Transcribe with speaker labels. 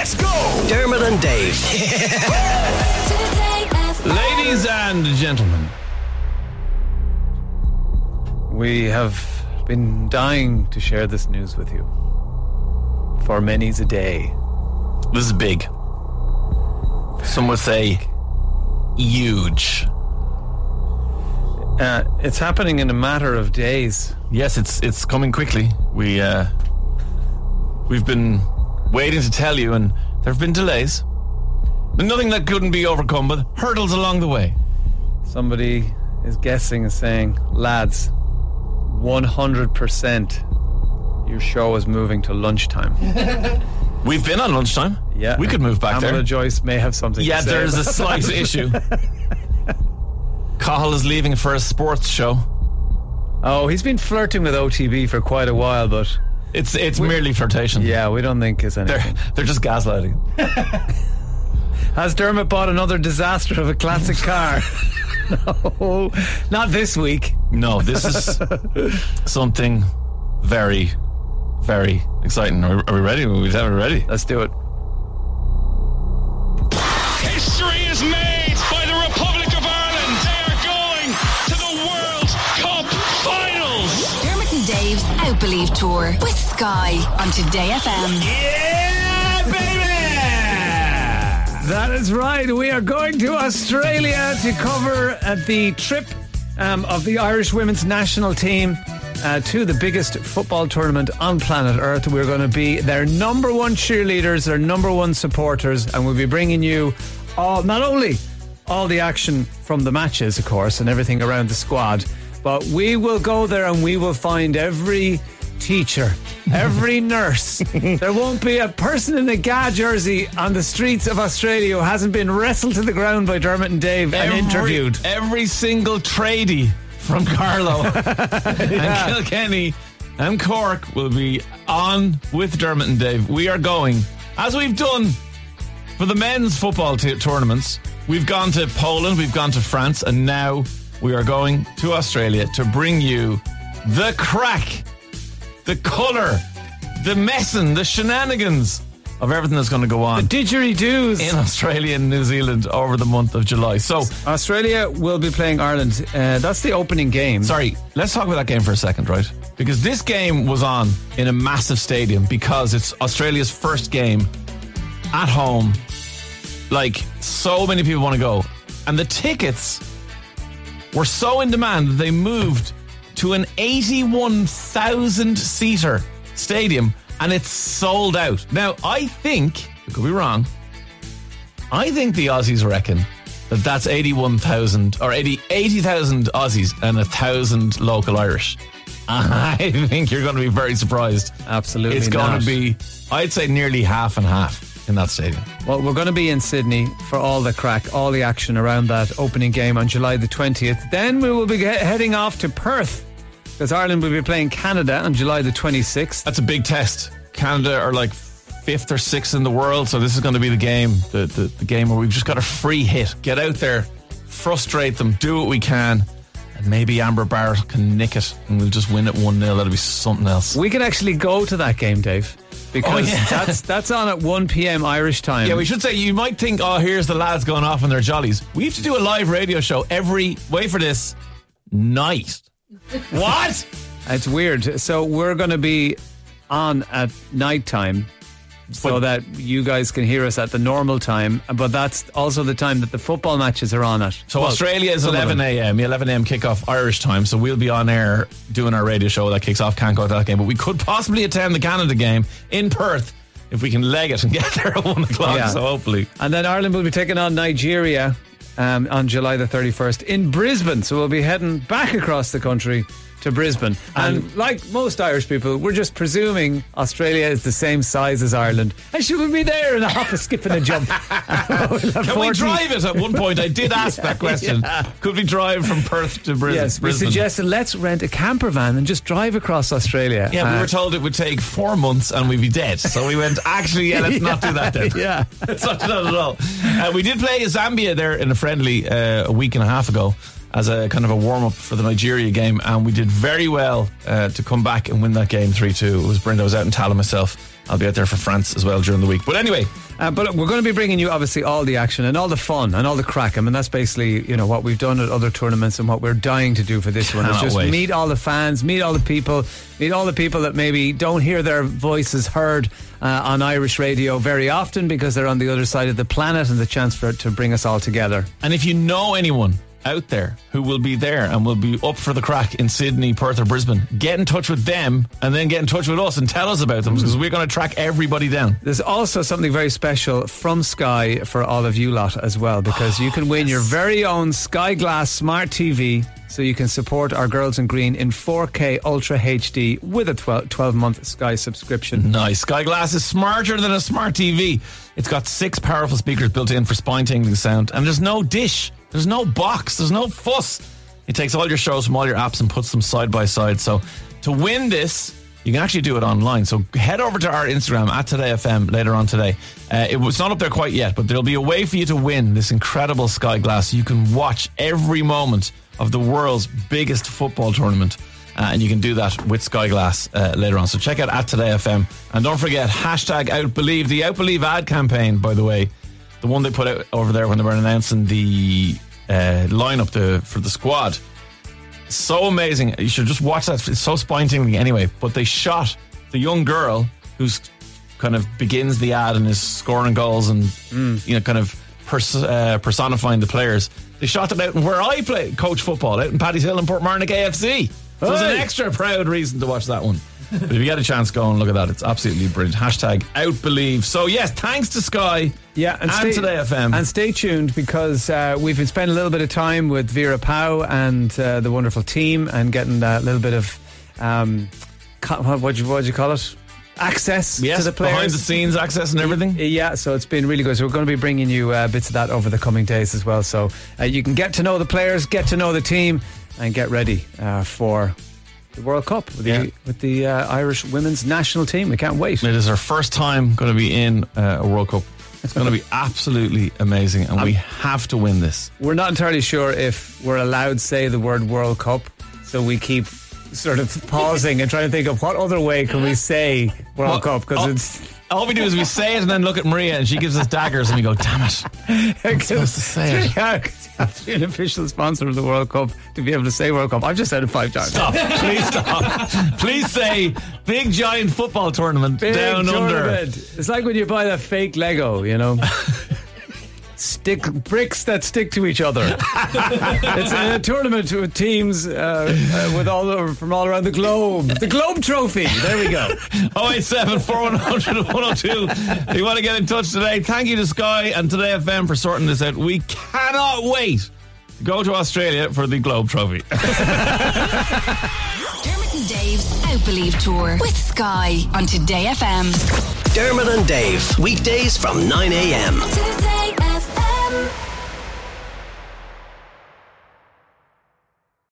Speaker 1: Let's go!
Speaker 2: Dermot and Dave.
Speaker 3: Ladies and gentlemen, we have been dying to share this news with you for many's a day.
Speaker 4: This is big. Some would say huge.
Speaker 3: Uh, it's happening in a matter of days.
Speaker 4: Yes, it's it's coming quickly. We uh, we've been waiting to tell you, and there have been delays. But nothing that couldn't be overcome, but hurdles along the way.
Speaker 3: Somebody is guessing and saying, lads, 100% your show is moving to lunchtime.
Speaker 4: We've been on lunchtime.
Speaker 3: Yeah.
Speaker 4: we could move back
Speaker 3: Pamela
Speaker 4: there.
Speaker 3: Joyce may have something
Speaker 4: Yeah,
Speaker 3: to say.
Speaker 4: there's a slight issue. Cahill is leaving for a sports show.
Speaker 3: Oh, he's been flirting with OTB for quite a while, but
Speaker 4: It's it's merely flirtation.
Speaker 3: yeah, we don't think it's anything.
Speaker 4: They're they're just gaslighting.
Speaker 3: Has Dermot bought another disaster of a classic car? no, not this week.
Speaker 4: No, this is something very, very exciting. Are we, are we ready? Are we ready?
Speaker 3: Let's do it.
Speaker 5: History is made
Speaker 6: Believe Tour with Sky on Today FM.
Speaker 4: Yeah, baby!
Speaker 3: That is right. We are going to Australia to cover uh, the trip um, of the Irish women's national team uh, to the biggest football tournament on planet Earth. We're going to be their number one cheerleaders, their number one supporters, and we'll be bringing you all, not only all the action from the matches, of course, and everything around the squad, but we will go there and we will find every teacher, every nurse. there won't be a person in a GA jersey on the streets of Australia who hasn't been wrestled to the ground by Dermot and Dave and interviewed.
Speaker 4: Every single tradie from Carlow and Kilkenny and Cork will be on with Dermot and Dave. We are going, as we've done for the men's football t- tournaments. We've gone to Poland, we've gone to France, and now we are going to Australia to bring you the crack, the colour, the messing, the shenanigans of everything that's going to go on The
Speaker 3: Didgeridoos.
Speaker 4: in Australia and New Zealand over the month of July. So,
Speaker 3: Australia will be playing Ireland. Uh, that's the opening game.
Speaker 4: sorry, let's talk about that game for a second, right? Because this game was on in a massive stadium because it's Australia's first game at home. Like, so many people want to go. And the tickets were so in demand that they moved to an 81,000 seater stadium and it's sold out. Now, I think, I could be wrong, I think the Aussies reckon that that's 81,000 or 80 80,000 Aussies and a thousand local Irish. I think you're going to be very surprised.
Speaker 3: Absolutely
Speaker 4: It's going
Speaker 3: not.
Speaker 4: to be, I'd say, nearly half and half in that stadium.
Speaker 3: Well, we're going to be in Sydney for all the crack, all the action around that opening game on July the 20th. Then we will be he- heading off to Perth because Ireland will be playing Canada on July the 26th.
Speaker 4: That's a big test. Canada are like fifth or sixth in the world, so this is going to be the game, the, the, the game where we've just got a free hit. Get out there, frustrate them, do what we can, and maybe Amber Barrett can nick it and we'll just win it 1 0. That'll be something else.
Speaker 3: We can actually go to that game, Dave, because
Speaker 4: Oh, yeah.
Speaker 3: that's that's on at 1 p.m. Irish time.
Speaker 4: Yeah, we should say you might think, oh, here's the lads going off on their jollies. We have to do a live radio show every, wait for this, night. what?
Speaker 3: It's weird. So we're going to be on at night time so
Speaker 4: But-
Speaker 3: that you guys can hear us at the normal time, but that's also the time that the football matches are on at.
Speaker 4: So
Speaker 3: Well,
Speaker 4: Australia is 11 a.m. 11 a.m. kickoff Irish time. So we'll be on air doing our radio show that kicks off. Can't go to that game, but we could possibly attend the Canada game in Perth if we can leg it and get there at one o'clock.
Speaker 3: Yeah.
Speaker 4: So hopefully,
Speaker 3: And then Ireland will be taking on Nigeria um, on July the 31st in Brisbane. So we'll be heading back across the country to Brisbane. And like most Irish people, we're just presuming Australia is the same size as Ireland. And should we be there in a hop, a skip, and a jump?
Speaker 4: can we drive it? At one point, I did ask that question. Could we drive from Perth to Brisbane?
Speaker 3: Yes, we suggested let's rent a camper van and just drive across Australia.
Speaker 4: Yeah, we
Speaker 3: Uh,
Speaker 4: were told it would take four months and we'd be dead. So we went, actually, yeah, let's not do that then.
Speaker 3: Yeah.
Speaker 4: Let's not do that at all. Uh, we did play Zambia there in a friendly uh, a week and a half ago. As a kind of a warm up for the Nigeria game, and we did very well uh, to come back and win that game 3 2. It was brilliant. I was out in Tallaght myself. I'll be out there for France as well during the week. But anyway,
Speaker 3: Uh, but look, we're going to be bringing you obviously all the action and all the fun and all the crack. I mean, that's basically you know what we've done at other tournaments and what we're dying to do for this one is just
Speaker 4: wait.
Speaker 3: meet all the fans, meet all the people, meet all the people that maybe don't hear their voices heard uh, on Irish radio very often because they're on the other side of the planet, and the chance for it to bring us all together.
Speaker 4: And if you know anyone out there who will be there and will be up for the crack in Sydney, Perth, or Brisbane, get in touch with them and then get in touch with us and tell us about them because we're going to track everybody down.
Speaker 3: There's also something very special from Sky for all of you lot as well, because you can win your very own Sky Glass Smart TV, so you can support our Girls in Green in 4K Ultra HD with a 12 month Sky subscription.
Speaker 4: Nice. Sky Glass is smarter than a smart TV. It's got six powerful speakers built in for spine tingling sound, and there's no dish, there's no box, there's no fuss. It takes all your shows from all your apps and puts them side by side. So to win this, you can actually do it online. So head over to our Instagram at Today FM later on today. Uh, it was not up there quite yet, but there'll be a way for you to win this incredible Sky Glass. You can watch every moment of the world's biggest football tournament. Uh, and you can do that with Sky Glass uh, later on. So check out at Today FM. And don't forget, hashtag Outbelieve. The Outbelieve ad campaign, by the way, the one they put out over there when they were announcing the uh, lineup the, for the squad. So amazing. You should just watch that. It's so spine tingling anyway. But they shot the young girl who's kind of begins the ad and is scoring goals and, you know, kind of pers- uh, personifying the players. They shot it out in where I play coach football, out in Paddy's Hill and Portmarnock AFC. So it's an extra proud reason to watch that one. But if you get a chance, go and look at that. It's absolutely brilliant. Hashtag outbelieve. So yes, thanks to Sky.
Speaker 3: Yeah,
Speaker 4: and, Today FM.
Speaker 3: And stay tuned because uh, we've been spending a little bit of time with Vera Pauw and uh, the wonderful team and getting a little bit of, um, co- what would you, what you call it? Access
Speaker 4: yes,
Speaker 3: to the players.
Speaker 4: behind the scenes access and everything.
Speaker 3: Yeah, so it's been really good. So we're going to be bringing you uh, bits of that over the coming days as well. So uh, you can get to know the players, get to know the team, and get ready uh, for the World Cup with the,
Speaker 4: Yeah.
Speaker 3: with the uh, Irish women's national team. We can't wait.
Speaker 4: It is our first time going to be in uh, a World Cup. It's going to be absolutely amazing, and we have to win this.
Speaker 3: We're not entirely sure if we're allowed to say the word World Cup, so we keep sort of pausing and trying to think of what other way can we say World
Speaker 4: Well,
Speaker 3: Cup because
Speaker 4: oh,
Speaker 3: it's
Speaker 4: All we do is we say it and then look at Maria, and she gives us daggers, and we go, "Damn it!"
Speaker 3: supposed
Speaker 4: to say it.
Speaker 3: Yeah, 'cause you have to be an official sponsor of the World Cup to be able to say World Cup. I've just said it five times.
Speaker 4: Stop! Please stop! Please say big giant football tournament
Speaker 3: Big
Speaker 4: down under.
Speaker 3: tournament. It's like when you buy that fake Lego, you know. Stick bricks that stick to each other. it's a tournament with teams uh, uh, with all over, from all around the globe. The Globe Trophy. There we go.
Speaker 4: 087 4100 102. If you want to get in touch today, thank you to Sky and Today FM for sorting this out. We cannot wait to go to Australia for the Globe Trophy.
Speaker 6: Dermot and Dave's Outbelieve Tour with Sky on Today FM.
Speaker 1: Dermot and Dave, weekdays from 9 a.m.
Speaker 6: Today FM.